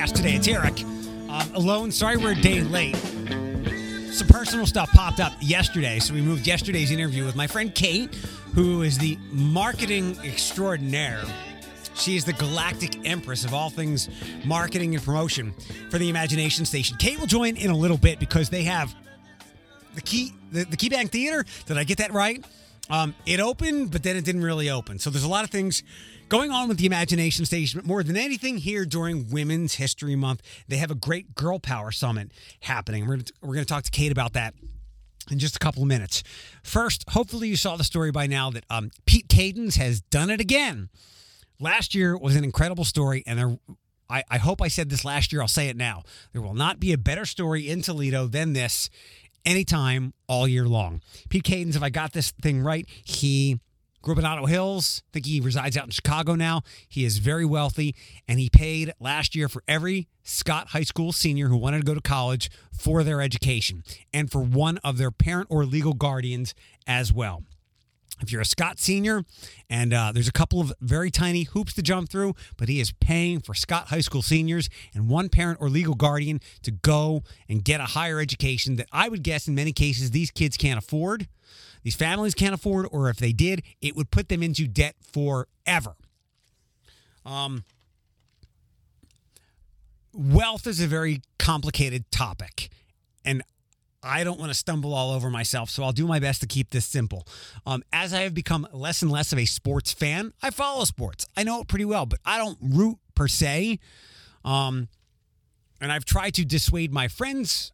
podcast today. It's Eric. Um, alone. Sorry we're a day late. Some personal stuff popped up yesterday, so we moved yesterday's interview with my friend Kate, who is the marketing extraordinaire. She is the galactic empress of all things marketing and promotion for the Imagination Station. Kate will join in a little bit because they have the key the, the Key Bank Theater. Did I get that right? Um, it opened, but then it didn't really open. So there's a lot of things going on with the Imagination Station. But more than anything, here during Women's History Month, they have a great Girl Power Summit happening. We're gonna, we're going to talk to Kate about that in just a couple of minutes. First, hopefully you saw the story by now that um, Pete Kadens has done it again. Last year was an incredible story, and there. I, I hope I said this last year. I'll say it now. There will not be a better story in Toledo than this anytime all year long. Pete Kadens, if I got this thing right, he grew up in Ottawa Hills. I think he resides out in Chicago now. He is very wealthy, and he paid last year for every Scott High School senior who wanted to go to college for their education and for one of their parent or legal guardians as well. If you're a Scott senior, and uh, there's a couple of very tiny hoops to jump through, but he is paying for Scott High School seniors and one parent or legal guardian to go and get a higher education that I would guess in many cases these kids can't afford, these families can't afford, or if they did, it would put them into debt forever. Um, wealth is a very complicated topic, and I don't want to stumble all over myself, so I'll do my best to keep this simple. Um, as I have become less and less of a sports fan, I follow sports. I know it pretty well, but I don't root per se. Um, and I've tried to dissuade my friends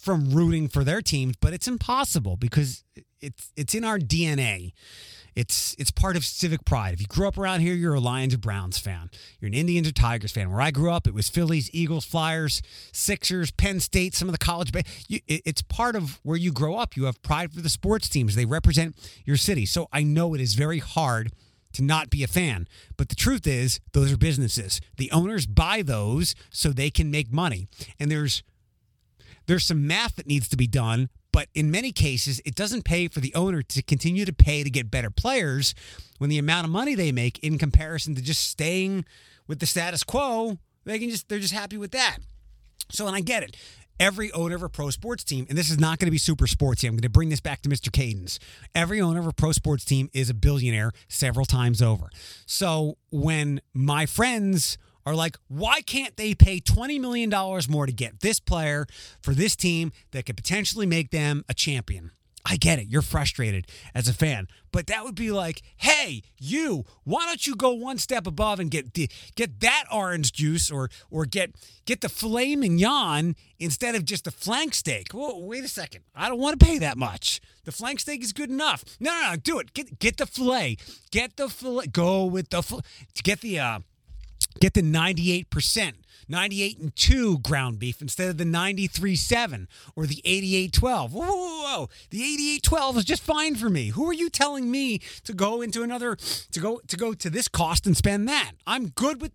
from rooting for their teams, but it's impossible because it's it's in our DNA. It's it's part of civic pride. If you grew up around here, you're a Lions or Browns fan. You're an Indians or Tigers fan. Where I grew up, it was Phillies, Eagles, Flyers, Sixers, Penn State, some of the college. Ba- you, it, it's part of where you grow up. You have pride for the sports teams. They represent your city. So I know it is very hard to not be a fan. But the truth is, those are businesses. The owners buy those so they can make money. And there's there's some math that needs to be done, but in many cases, it doesn't pay for the owner to continue to pay to get better players when the amount of money they make in comparison to just staying with the status quo, they can just they're just happy with that. So and I get it. Every owner of a pro sports team, and this is not going to be super sportsy. I'm going to bring this back to Mr. Kadens. Every owner of a pro sports team is a billionaire several times over. So when my friends are like, why can't they pay $20 million more to get this player for this team that could potentially make them a champion? I get it. You're frustrated as a fan, but that would be like, "Hey, you, why don't you go one step above and get the, get that orange juice or or get get the filet mignon instead of just the flank steak?" Whoa, wait a second. I don't want to pay that much. The flank steak is good enough. No, no, no, do it. Get get the filet. Get the filet. Go with the get the uh get the 98%. 98 and 2 ground beef instead of the 93 7 or the 88 12. Whoa, whoa, whoa, The 88 12 is just fine for me. Who are you telling me to go into another to go to go to this cost and spend that? I'm good with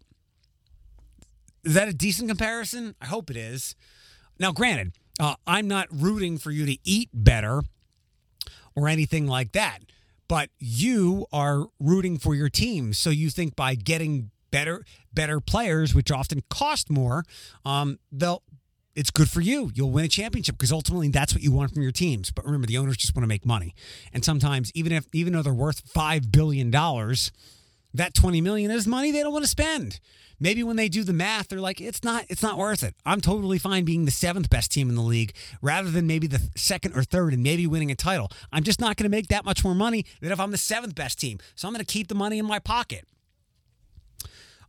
Is that a decent comparison? I hope it is. Now, granted, uh, I'm not rooting for you to eat better or anything like that, but you are rooting for your team. So you think by getting better better players, which often cost more, um, they'll it's good for you. You'll win a championship because ultimately that's what you want from your teams. But remember, the owners just want to make money, and sometimes even if even though they're worth five billion dollars, that twenty million is money they don't want to spend. Maybe when they do the math, they're like, it's not it's not worth it. I'm totally fine being the seventh best team in the league rather than maybe the second or third and maybe winning a title. I'm just not going to make that much more money than if I'm the seventh best team. So I'm going to keep the money in my pocket.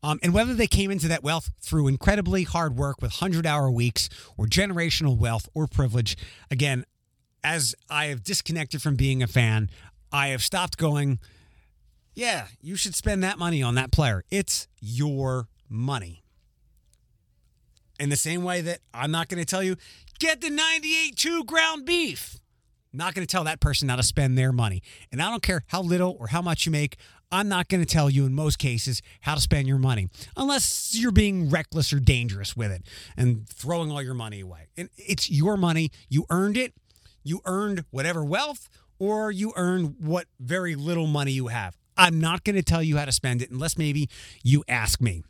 Um, and whether they came into that wealth through incredibly hard work with 100 hour weeks or generational wealth or privilege, again, as I have disconnected from being a fan, I have stopped going, yeah, you should spend that money on that player. It's your money. In the same way that I'm not going to tell you, get the 98 2 ground beef. I'm not going to tell that person how to spend their money. And I don't care how little or how much you make. I'm not going to tell you in most cases how to spend your money unless you're being reckless or dangerous with it and throwing all your money away. And it's your money. You earned it. You earned whatever wealth or you earned what very little money you have. I'm not going to tell you how to spend it unless maybe you ask me.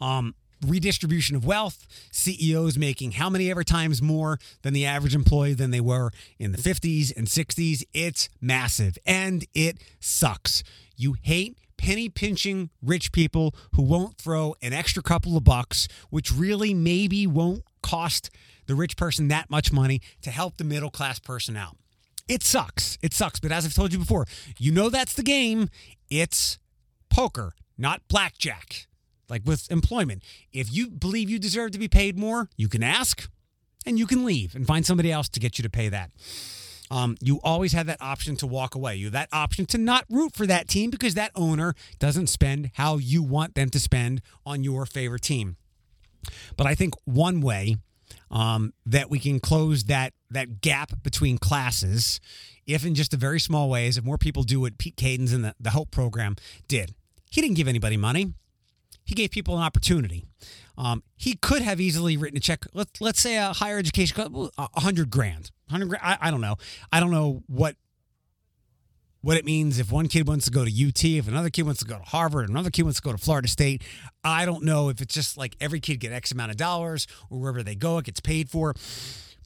Um, redistribution of wealth, CEOs making how many ever times more than the average employee than they were in the 50s and 60s. It's massive and it sucks. You hate penny pinching rich people who won't throw an extra couple of bucks, which really maybe won't cost the rich person that much money to help the middle class person out. It sucks. It sucks. But as I've told you before, you know that's the game. It's poker, not blackjack. Like with employment. If you believe you deserve to be paid more, you can ask and you can leave and find somebody else to get you to pay that. Um, you always have that option to walk away. You have that option to not root for that team because that owner doesn't spend how you want them to spend on your favorite team. But I think one way um, that we can close that that gap between classes, if in just a very small ways, if more people do what Pete Kadens and the, the Hope program did. He didn't give anybody money. He gave people an opportunity. Um, he could have easily written a check. Let, let's say a higher education, a hundred grand, hundred grand. I, I don't know. I don't know what what it means if one kid wants to go to UT, if another kid wants to go to Harvard, another kid wants to go to Florida State. I don't know if it's just like every kid get X amount of dollars or wherever they go, it gets paid for.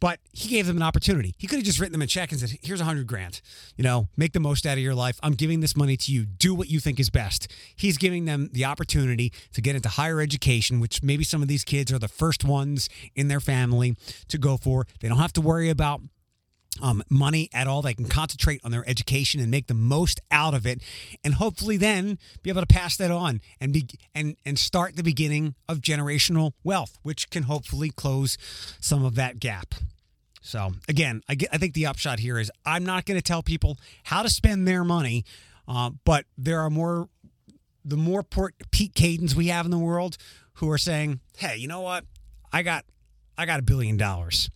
But he gave them an opportunity. He could have just written them a check and said, "Here's a hundred grand. You know, make the most out of your life. I'm giving this money to you. Do what you think is best." He's giving them the opportunity to get into higher education, which maybe some of these kids are the first ones in their family to go for. They don't have to worry about um, money at all. They can concentrate on their education and make the most out of it, and hopefully then be able to pass that on and be and and start the beginning of generational wealth, which can hopefully close some of that gap. So again, I get, I think the upshot here is I'm not going to tell people how to spend their money, uh, but there are more the more Port, Pete Kadens we have in the world who are saying, hey, you know what, I got I got a billion dollars.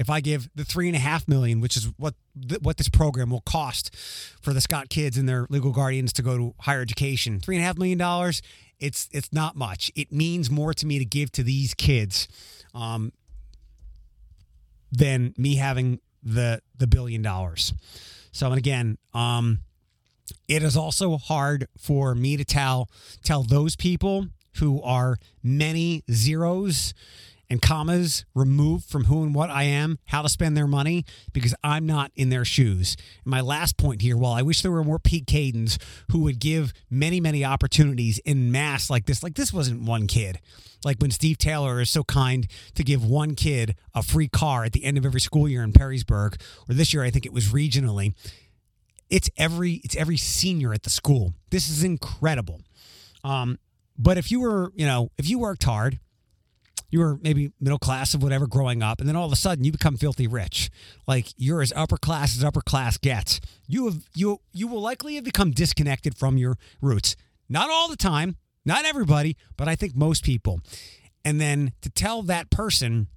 If I give the three and a half million, which is what th- what this program will cost for the Scott kids and their legal guardians to go to higher education, three and a half million dollars, it's it's not much. It means more to me to give to these kids. Um, than me having the the billion dollars. So and again, um, it is also hard for me to tell tell those people who are many zeros and commas removed from who and what I am, how to spend their money, because I'm not in their shoes. And my last point here, while I wish there were more Pete Kadens who would give many, many opportunities in mass like this, like this wasn't one kid. Like when Steve Taylor is so kind to give one kid a free car at the end of every school year in Perrysburg, or this year I think it was regionally. It's every it's every senior at the school. This is incredible. Um, but if you were, you know, if you worked hard, you were maybe middle class of whatever growing up, and then all of a sudden you become filthy rich. Like you're as upper class as upper class gets. You have you you will likely have become disconnected from your roots. Not all the time, not everybody, but I think most people. And then to tell that person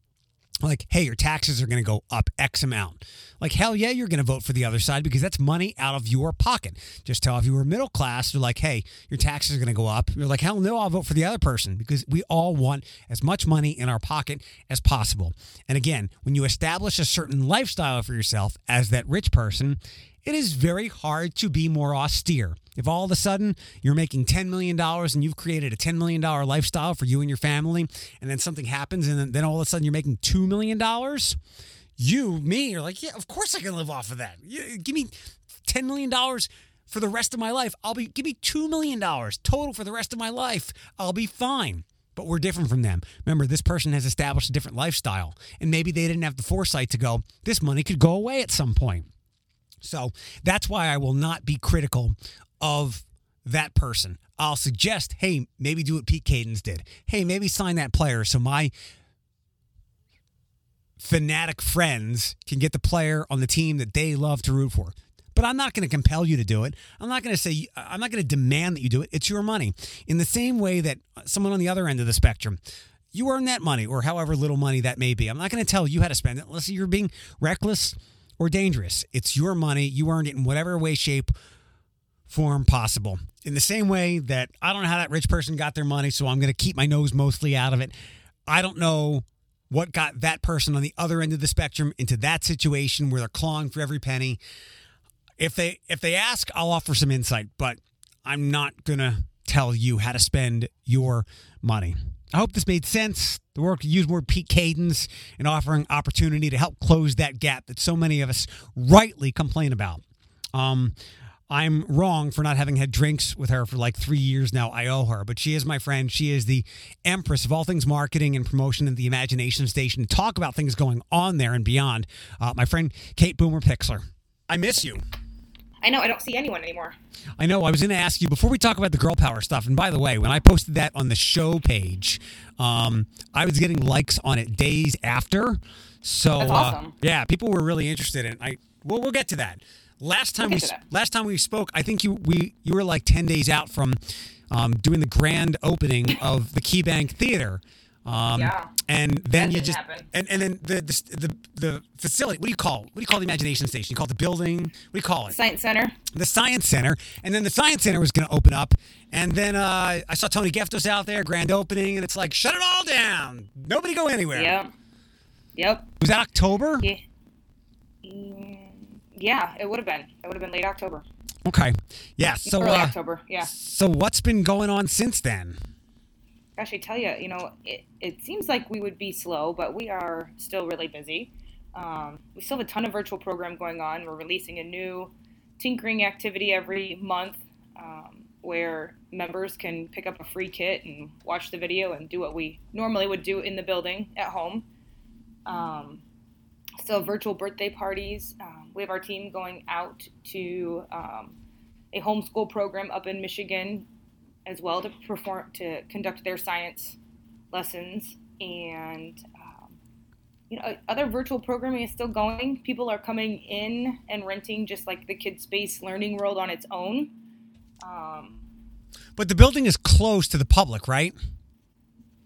like, hey, your taxes are going to go up X amount. Like, hell yeah, you're going to vote for the other side because that's money out of your pocket. Just tell if you were middle class, they're like, hey, your taxes are going to go up. You're like, hell no, I'll vote for the other person because we all want as much money in our pocket as possible. And again, when you establish a certain lifestyle for yourself as that rich person, it is very hard to be more austere. If all of a sudden you're making $10 million and you've created a $10 million lifestyle for you and your family, and then something happens and then all of a sudden you're making $2 million, you, me, you're like, yeah, of course I can live off of that. Give me $10 million for the rest of my life. I'll be, give me $2 million total for the rest of my life. I'll be fine but we're different from them. Remember, this person has established a different lifestyle, and maybe they didn't have the foresight to go, this money could go away at some point. So that's why I will not be critical of that person. I'll suggest, hey, maybe do what Pete Kadens did. Hey, maybe sign that player so my fanatic friends can get the player on the team that they love to root for. But I'm not going to compel you to do it. I'm not going to say, I'm not going to demand that you do it. It's your money. In the same way that someone on the other end of the spectrum, you earn that money or however little money that may be. I'm not going to tell you how to spend it unless you're being reckless or dangerous. It's your money. You earned it in whatever way, shape, form possible. In the same way that I don't know how that rich person got their money, so I'm going to keep my nose mostly out of it. I don't know what got that person on the other end of the spectrum into that situation where they're clawing for every penny. If they if they ask, I'll offer some insight, but I'm not going to tell you how to spend your money. I hope this made sense. The work to use more Pete Kadens and offering opportunity to help close that gap that so many of us rightly complain about. Um, I'm wrong for not having had drinks with her for like three years now. I owe her, but she is my friend. She is the empress of all things marketing and promotion at the Imagination Station. Talk about things going on there and beyond. Uh, my friend Kate Boomer Pixler. I miss you. I know I don't see anyone anymore. I know. I was going to ask you before we talk about the girl power stuff. And by the way, when I posted that on the show page, um, I was getting likes on it days after. So That's awesome. uh, yeah, people were really interested in. It. I well, we'll get to that. Last time We'll we get to that. last time we spoke, I think you we you were like ten days out from um, doing the grand opening of the KeyBank Theater. Um, Yeah. And then That you just happen. and and then the, the the the facility. What do you call? What do you call the Imagination Station? You call it the building? What do you call it? Science Center. the Science Center, and then the Science Center was going to open up, and then uh, I saw Tony Geftos out there, grand opening, and it's like shut it all down, nobody go anywhere. Yep. Yep. Was that October? Yeah. Yeah, it would have been. It would have been late October. Okay, yeah. So, Early uh, October. Yeah. so what's been going on since then? Gosh, I tell you, you know, it, it seems like we would be slow, but we are still really busy. Um, we still have a ton of virtual program going on. We're releasing a new tinkering activity every month um, where members can pick up a free kit and watch the video and do what we normally would do in the building at home. Um, still virtual birthday parties. Um, we have our team going out to um, a homeschool program up in Michigan as well to perform to conduct their science lessons. And um, you know other virtual programming is still going. People are coming in and renting just like the kid space learning world on its own. Um, But the building is closed to the public, right?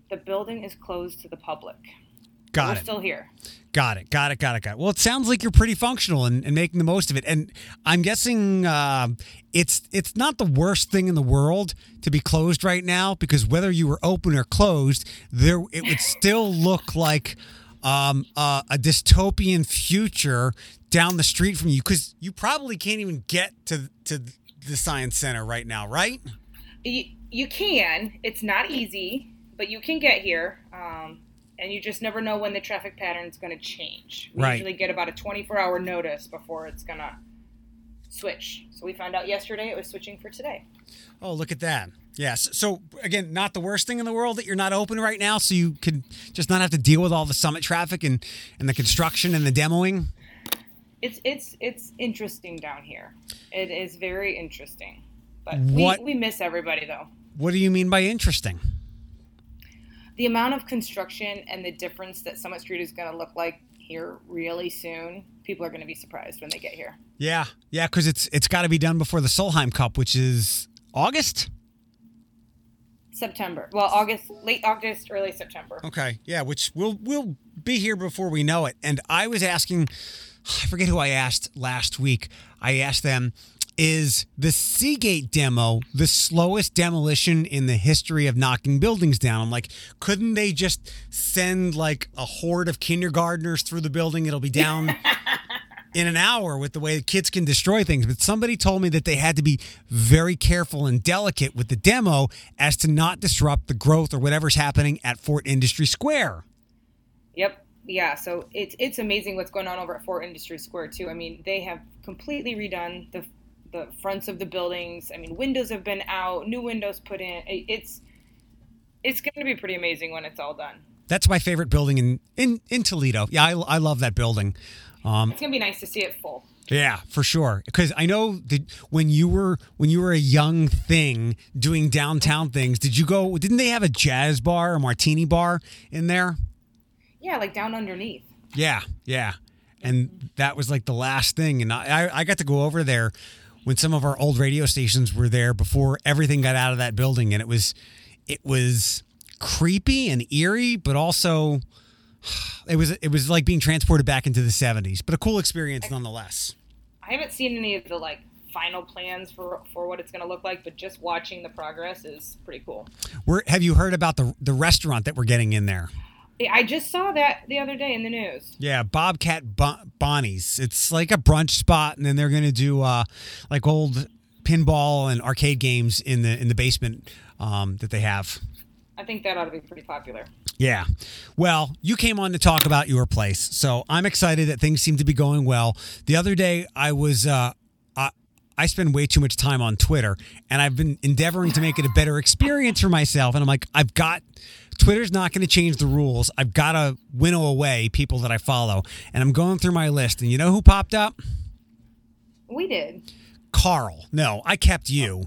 the building is closed to the public Got we're it. still here Got it. Got it. Got it. Got it. Well, it sounds like you're pretty functional and, and making the most of it. And I'm guessing uh, it's it's not the worst thing in the world to be closed right now because whether you were open or closed, there it would still look like um, uh, a dystopian future down the street from you because you probably can't even get to to the science center right now, right? you, you can it's not easy but you can get here um, and you just never know when the traffic pattern is going to change we Right. usually get about a 24 hour notice before it's going to switch so we found out yesterday it was switching for today Oh, look at that. Yes. So again, not the worst thing in the world that you're not open right now, so you can just not have to deal with all the summit traffic and and the construction and the demoing. it's it's it's interesting down here it is very interesting but What- we, we miss everybody though What do you mean by interesting? The amount of construction and the difference that summit street is going to look like here really soon people are going to be surprised when they get here Yeah, yeah, because it's it's got to be done before the Solheim Cup, which is August. September. Well, August, late August, early September. Okay, yeah, which we'll we'll be here before we know it. And I was asking, I forget who I asked last week. I asked them, is the Seagate demo the slowest demolition in the history of knocking buildings down? I'm like, couldn't they just send like a horde of kindergartners through the building? It'll be down. in an hour with the way the kids can destroy things. But somebody told me that they had to be very careful and delicate with the demo as to not disrupt the growth or whatever's happening at Fort Industry Square. Yep. Yeah. So it's it's amazing what's going on over at Fort Industry Square too. I mean, they have completely redone the the fronts of the buildings. I mean, windows have been out, new windows put in. It's it's going to be pretty amazing when it's all done. That's my favorite building in in, in Toledo. Yeah, I, I love that building. Um, It's going to be nice to see it full. yeah, for sure. Because I know that when you were when you were a young thing doing downtown things, did you go? Didn't they have a jazz bar or martini bar in there? Yeah, like down underneath. Yeah, yeah. And that was like the last thing. And I, I got to go over there when some of our old radio stations were there before everything got out of that building. And it was, it was creepy and eerie, but also it was, it was like being transported back into the 70s, but a cool experience nonetheless. I haven't seen any of the like final plans for for what it's going to look like, but just watching the progress is pretty cool. Where, have you heard about the, the restaurant that we're getting in there? I just saw that the other day in the news. Yeah, Bobcat bon- Bonnie's. It's like a brunch spot, and then they're gonna do uh, like old pinball and arcade games in the in the basement um, that they have. I think that ought to be pretty popular. Yeah. Well, you came on to talk about your place. So I'm excited that things seem to be going well. The other day, I was, uh, I, spend way too much time on Twitter and I've been endeavoring to make it a better experience for myself. And I'm like, I've got, Twitter's not going to change the rules. I've got to winnow away people that I follow. And I'm going through my list. And you know who popped up? We did. Carl. No, I kept you.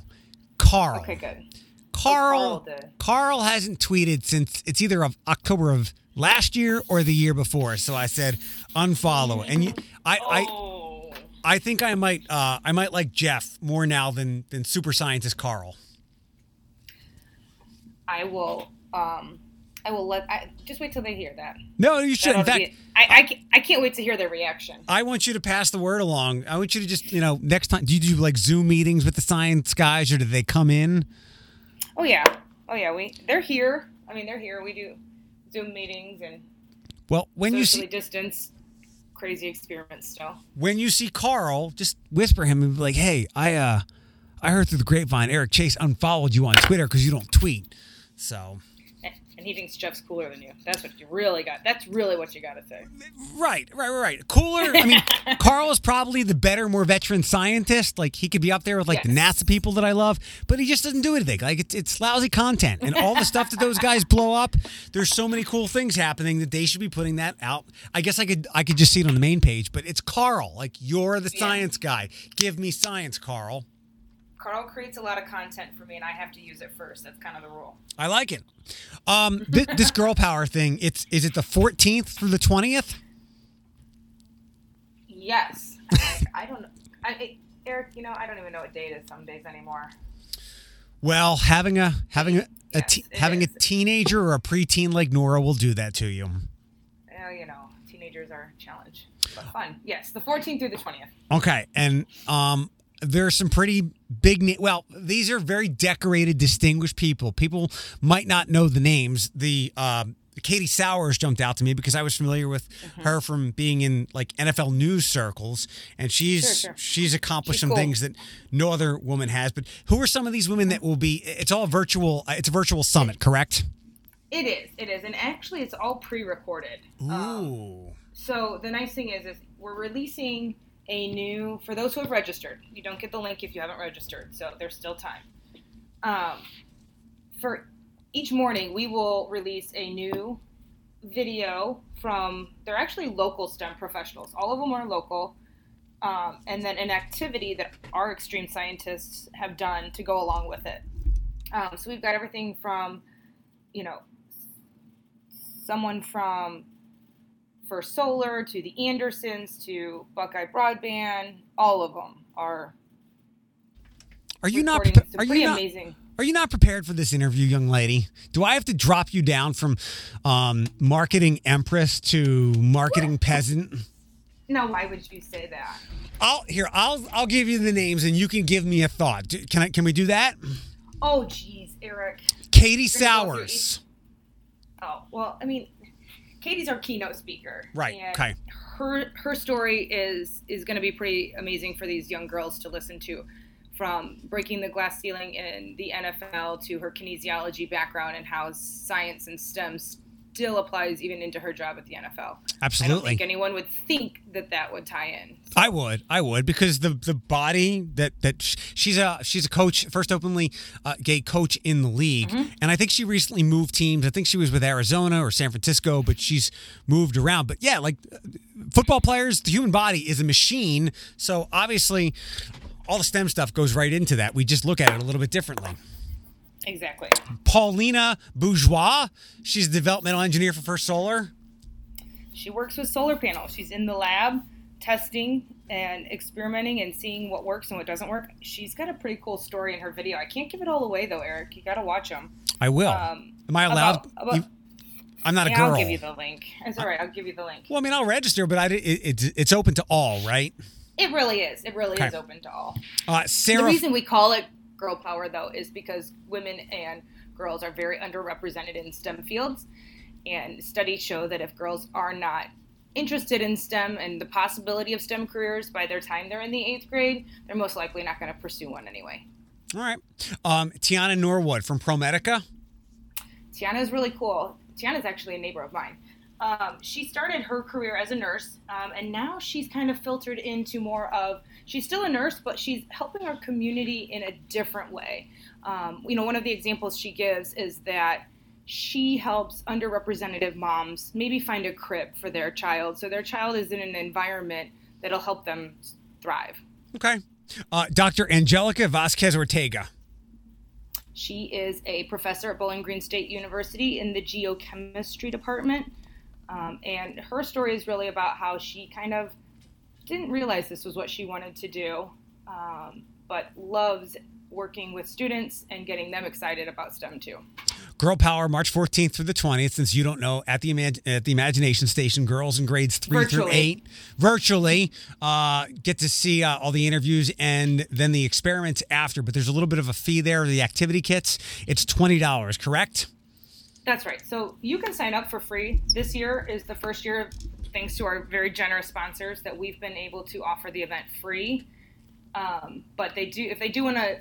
Carl. Okay, good. Carl, Carl. Carl hasn't tweeted since it's either of October of last year or the year before. So I said unfollow. And you, I, Oh. I, I think I might, uh, I might like Jeff more now than than super scientist Carl. I will. Um, I will let. I, just wait till they hear that. No, you should. That In fact, be- I, I, can't, I can't wait to hear their reaction. I want you to pass the word along. I want you to just, you know, next time, do you do like Zoom meetings with the science guys, or do they come in? Oh yeah, oh yeah. We they're here. I mean, they're here. We do Zoom meetings and Well, when you socially see distanced, crazy experiments still. when you see Carl, just whisper him and be like, "Hey, I uh, I heard through the grapevine Eric Chase unfollowed you on Twitter because you don't tweet." So And he thinks Jeff's cooler than you. That's what you really got. That's really what you got to say. Right, right, right, right. Cooler. I mean, Carl is probably the better, more veteran scientist. Like he could be up there with like the NASA people that I love, but he just doesn't do anything. Like it's, it's lousy content, and all the stuff that those guys blow up. There's so many cool things happening that they should be putting that out. I guess I could I could just see it on the main page, but it's Carl. Like you're the Yeah. science guy. Give me science, Carl. Carl creates a lot of content for me, and I have to use it first. That's kind of the rule. I like it. Um, th- this girl power thing. It's is it the 14th through the 20th? Yes. I, I don't know. I, it, Eric, you know, I don't even know what day it is some days anymore. Well, having a having a, a Yes, te- having a teenager or a preteen like Nora will do that to you. Oh, you know, teenagers are a challenge, but fun. Yes, the 14th through the 20th. Okay, and um, there are some pretty big. Well, these are very decorated, distinguished people. People might not know the names. The um, Katie Sowers jumped out to me because I was familiar with Mm-hmm. her from being in like NFL news circles, and she's Sure, sure. she's accomplished She's some cool. things that no other woman has. But who are some of these women that will be? It's all virtual. uh, It's a virtual summit, correct? It is. It is. And actually, it's all pre recorded. Ooh. So the nice thing is, is we're releasing a new for those who have registered. You don't get the link if you haven't registered, so there's still time. Um, for each morning, we will release a new video from. They're actually local STEM professionals. All of them are local. Um, and then an activity that our extreme scientists have done to go along with it. Um, so we've got everything from, you know, someone from First Solar to the Andersons to Buckeye Broadband, all of them are Are you not? some Are you not? amazing. Are you not prepared for this interview, young lady? Do I have to drop you down from um, marketing empress to marketing peasant? No, why would you say that? I'll here. I'll I'll give you the names, and you can give me a thought. Can I? Can we do that? Oh, jeez, Eric. Katie We're gonna go Sowers. Oh, well, I mean, Katie's our keynote speaker. Right, okay. Her her story is is going to be pretty amazing for these young girls to listen to, from breaking the glass ceiling in the NFL to her kinesiology background and how science and STEM still applies even into her job at the NFL. Absolutely. I don't think anyone would think that that would tie in. I would, I would, because the the body that that she's a she's a coach, first openly uh, gay coach in the league, Mm-hmm. and I think she recently moved teams. I think she was with Arizona or San Francisco, but she's moved around. But yeah, like uh, football players, the human body is a machine, so obviously all the STEM stuff goes right into that. We just look at it a little bit differently. Exactly. Paulina Bourgeois, she's a developmental engineer for First Solar. She works with solar panels. She's in the lab testing and experimenting and seeing what works and what doesn't work. She's got a pretty cool story in her video. I can't give it all away though, Eric. You got to watch them. I will. Um, Am I allowed? about- about- You- I'm not a girl. I'll give you the link. It's all right. I'll give you the link. well, I mean, I'll register, but I, it, it's it's open to all, right? It really is. It really Okay. is open to all. Uh, Sarah, The reason we call it girl power though is because women and girls are very underrepresented in STEM fields, and studies show that if girls are not interested in STEM and the possibility of STEM careers by their time they're in the eighth grade, they're most likely not going to pursue one anyway. all right. Um, Tiana Norwood from ProMedica. Tiana is really cool. Tiana is actually a neighbor of mine. Um, she started her career as a nurse, um, and now she's kind of filtered into more of she's still a nurse, but she's helping our community in a different way. Um, you know, one of the examples she gives is that she helps underrepresented moms maybe find a crib for their child, so their child is in an environment that'll help them thrive. Okay. Uh, Dr. Angelica Vasquez Ortega. She is a professor at Bowling Green State University in the geochemistry department. Um, and her story is really about how she kind of didn't realize this was what she wanted to do, um, but loves working with students and getting them excited about STEM too. Girl Power, March 14th through the 20th. Since you don't know, at the Imag- at the Imagination Station, girls in grades three Virtually. through eight, virtually, uh, get to see uh, all the interviews and then the experiments after. But there's a little bit of a fee there. The activity kits, it's twenty dollars, correct? That's right. So you can sign up for free. This year is the first year, thanks to our very generous sponsors, that we've been able to offer the event free. Um, but they do, if they do want to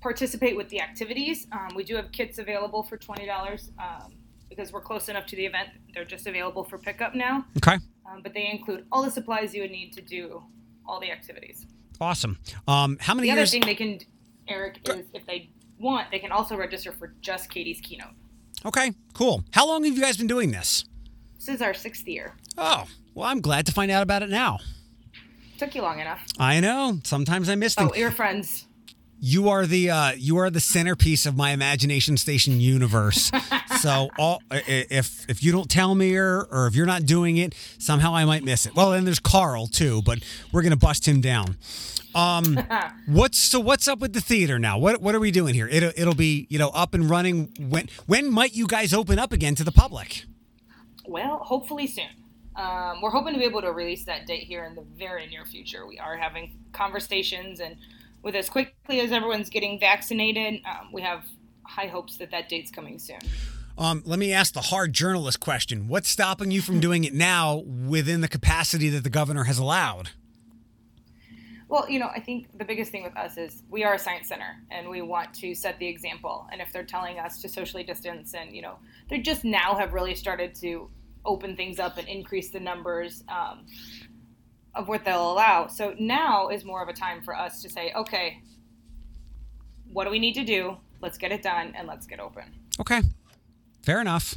participate with the activities, um, we do have kits available for twenty dollars um, because we're close enough to the event. They're just available for pickup now. Okay, Um, but they include all the supplies you would need to do all the activities. awesome. Um, how many The other years? thing they can, Eric, is if they want, they can also register for just Katie's keynote. Okay, cool. How long have you guys been doing this? This is our sixth year. Oh, well, I'm glad to find out about it now. Took you long enough. I know. Sometimes I miss things. Oh, ear friends. You are the uh, you are the centerpiece of my imagination station universe. so all, if if you don't tell me or or if you're not doing it, somehow I might miss it. Well, and there's Carl too, but we're gonna bust him down. Um, what's so what's up with the theater now? What what are we doing here? It'll it'll be you know up and running. When when might you guys open up again to the public? Well, hopefully soon. Um, we're hoping to be able to release that date here in the very near future. We are having conversations, and with as quickly as everyone's getting vaccinated, um, we have high hopes that that date's coming soon. Um, let me ask the hard journalist question: What's stopping you from doing it now within the capacity that the governor has allowed? Well, you know, I think the biggest thing with us is we are a science center and we want to set the example. And if they're telling us to socially distance and, you know, they just now have really started to open things up and increase the numbers um, of what they'll allow. So now is more of a time for us to say, okay, what do we need to do? Let's get it done and let's get open. Okay, fair enough.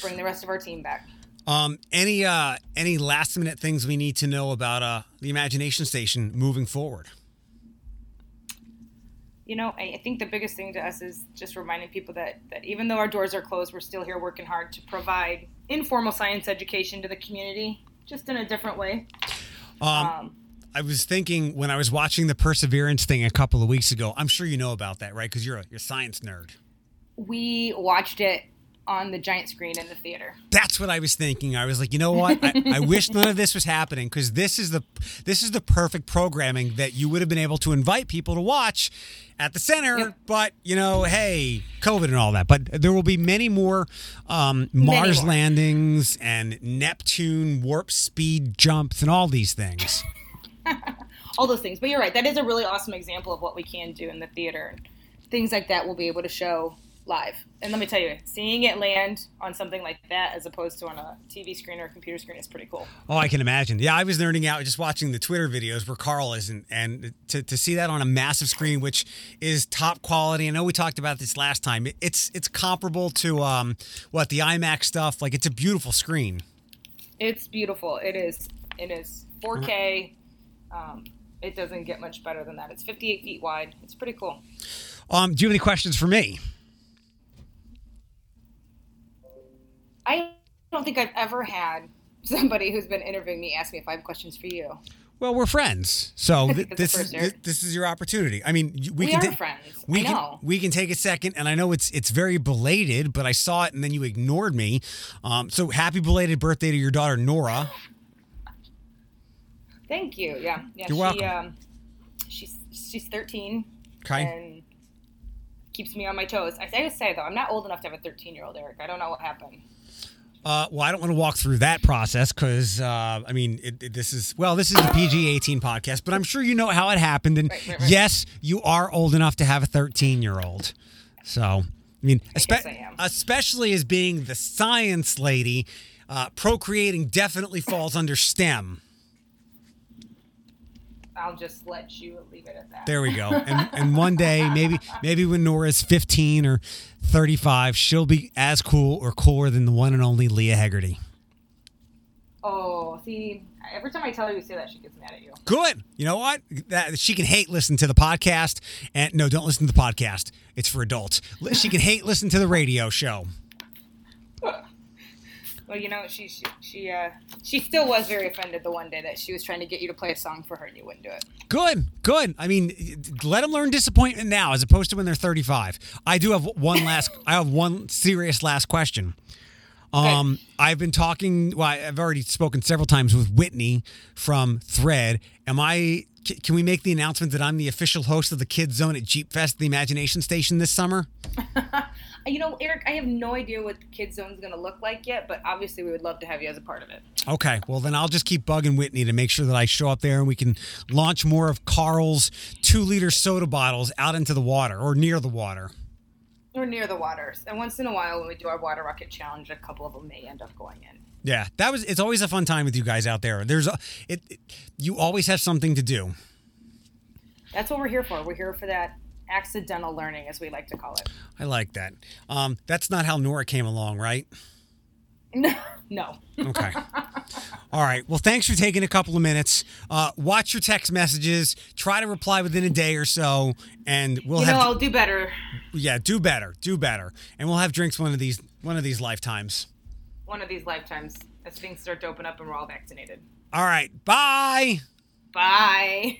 Bring the rest of our team back. Um, any uh, any last minute things we need to know about uh, the Imagination Station moving forward? you know, I, I think the biggest thing to us is just reminding people that, that even though our doors are closed, we're still here working hard to provide informal science education to the community, just in a different way. Um, Um, I was thinking when I was watching the Perseverance thing a couple of weeks ago. I'm sure you know about that, right? Because you're a you're a science nerd. we watched it on the giant screen in the theater. That's what I was thinking. I was like, you know what? I, I wish none of this was happening because this is the this is the perfect programming that you would have been able to invite people to watch at the center. Yep. But you know, hey, COVID and all that. But there will be many more um, Mars more. landings and Neptune warp speed jumps and all these things. All those things. But you're right. That is a really awesome example of what we can do in the theater. Things like that we'll be able to show live. And let me tell you, seeing it land on something like that as opposed to on a TV screen or a computer screen is pretty cool. Oh, I can imagine. Yeah, I was nerding out just watching the Twitter videos where Carl is, and, and to, to see that on a massive screen, which is top quality. I know we talked about this last time. It's it's comparable to um what the IMAX stuff. Like it's a beautiful screen. It's beautiful. It is. It is 4K. Um, it doesn't get much better than that. It's 58 feet wide. It's pretty cool. Um, do you have any questions for me? I don't think I've ever had somebody who's been interviewing me ask me if I have questions for you. Well, we're friends, so th- this is first, this is your opportunity. I mean, we, We, can are ta- friends. We can we can take a second, and I know it's it's very belated, but I saw it and then you ignored me. Um, so happy belated birthday to your daughter Nora. Thank you. Yeah. Yeah. You're she, welcome. Um, she's she's 13 Okay. and keeps me on my toes. I, I just say though, I'm not old enough to have a 13 year old Eric. I don't know what happened. Uh, well, I don't want to walk through that process because, uh, I mean, it, it- this is, well, this is the PG 18 podcast, but I'm sure you know how it happened. And Right, right, right. yes, you are old enough to have a 13 year old. So I mean, I espe- I especially as being the science lady, uh, procreating definitely falls under STEM. I'll just let you leave it at that. There we go. And and one day, maybe maybe when Nora's 15 or 35, she'll be as cool or cooler than the one and only Leah Hegarty. Oh, see, every time I tell her you say that, she gets mad at you. Good. You know what? That she can hate listen to the podcast, and no, don't listen to the podcast. It's for adults. She can hate listen to the radio show. Well, you know, she she she, uh, she still was very offended the one day that she was trying to get you to play a song for her and you wouldn't do it. Good, good. I mean, let them learn disappointment now, as opposed to when they're 35. I do have one last. I have one serious last question. Um, I've been talking. Well, I've already spoken several times with Whitney from Thread. Am I? Can we make the announcement that I'm the official host of the Kids Zone at Jeep Fest, the Imagination Station this summer? You know, Eric, I have no idea what the Kids Zone is going to look like yet, but obviously we would love to have you as a part of it. Okay, well then I'll just keep bugging Whitney to make sure that I show up there and we can launch more of Carl's two-liter soda bottles out into the water or near the water. Or near the waters. And once in a while, when we do our water rocket challenge, a couple of them may end up going in. Yeah, that was. It's always a fun time with you guys out there. There's, a, it, it. You always have something to do. That's what we're here for. We're here for that accidental learning, as we like to call it. I like that. Um, that's not how Nora came along, right? no. no. Okay. All right. Well, thanks for taking a couple of minutes. Uh, watch your text messages. Try to reply within a day or so, and we'll You have. know, I'll do better yeah, do better. Do better, and we'll have drinks one of these one of these lifetimes. one of these lifetimes as things start to open up and we're all vaccinated. All right. Bye. Bye.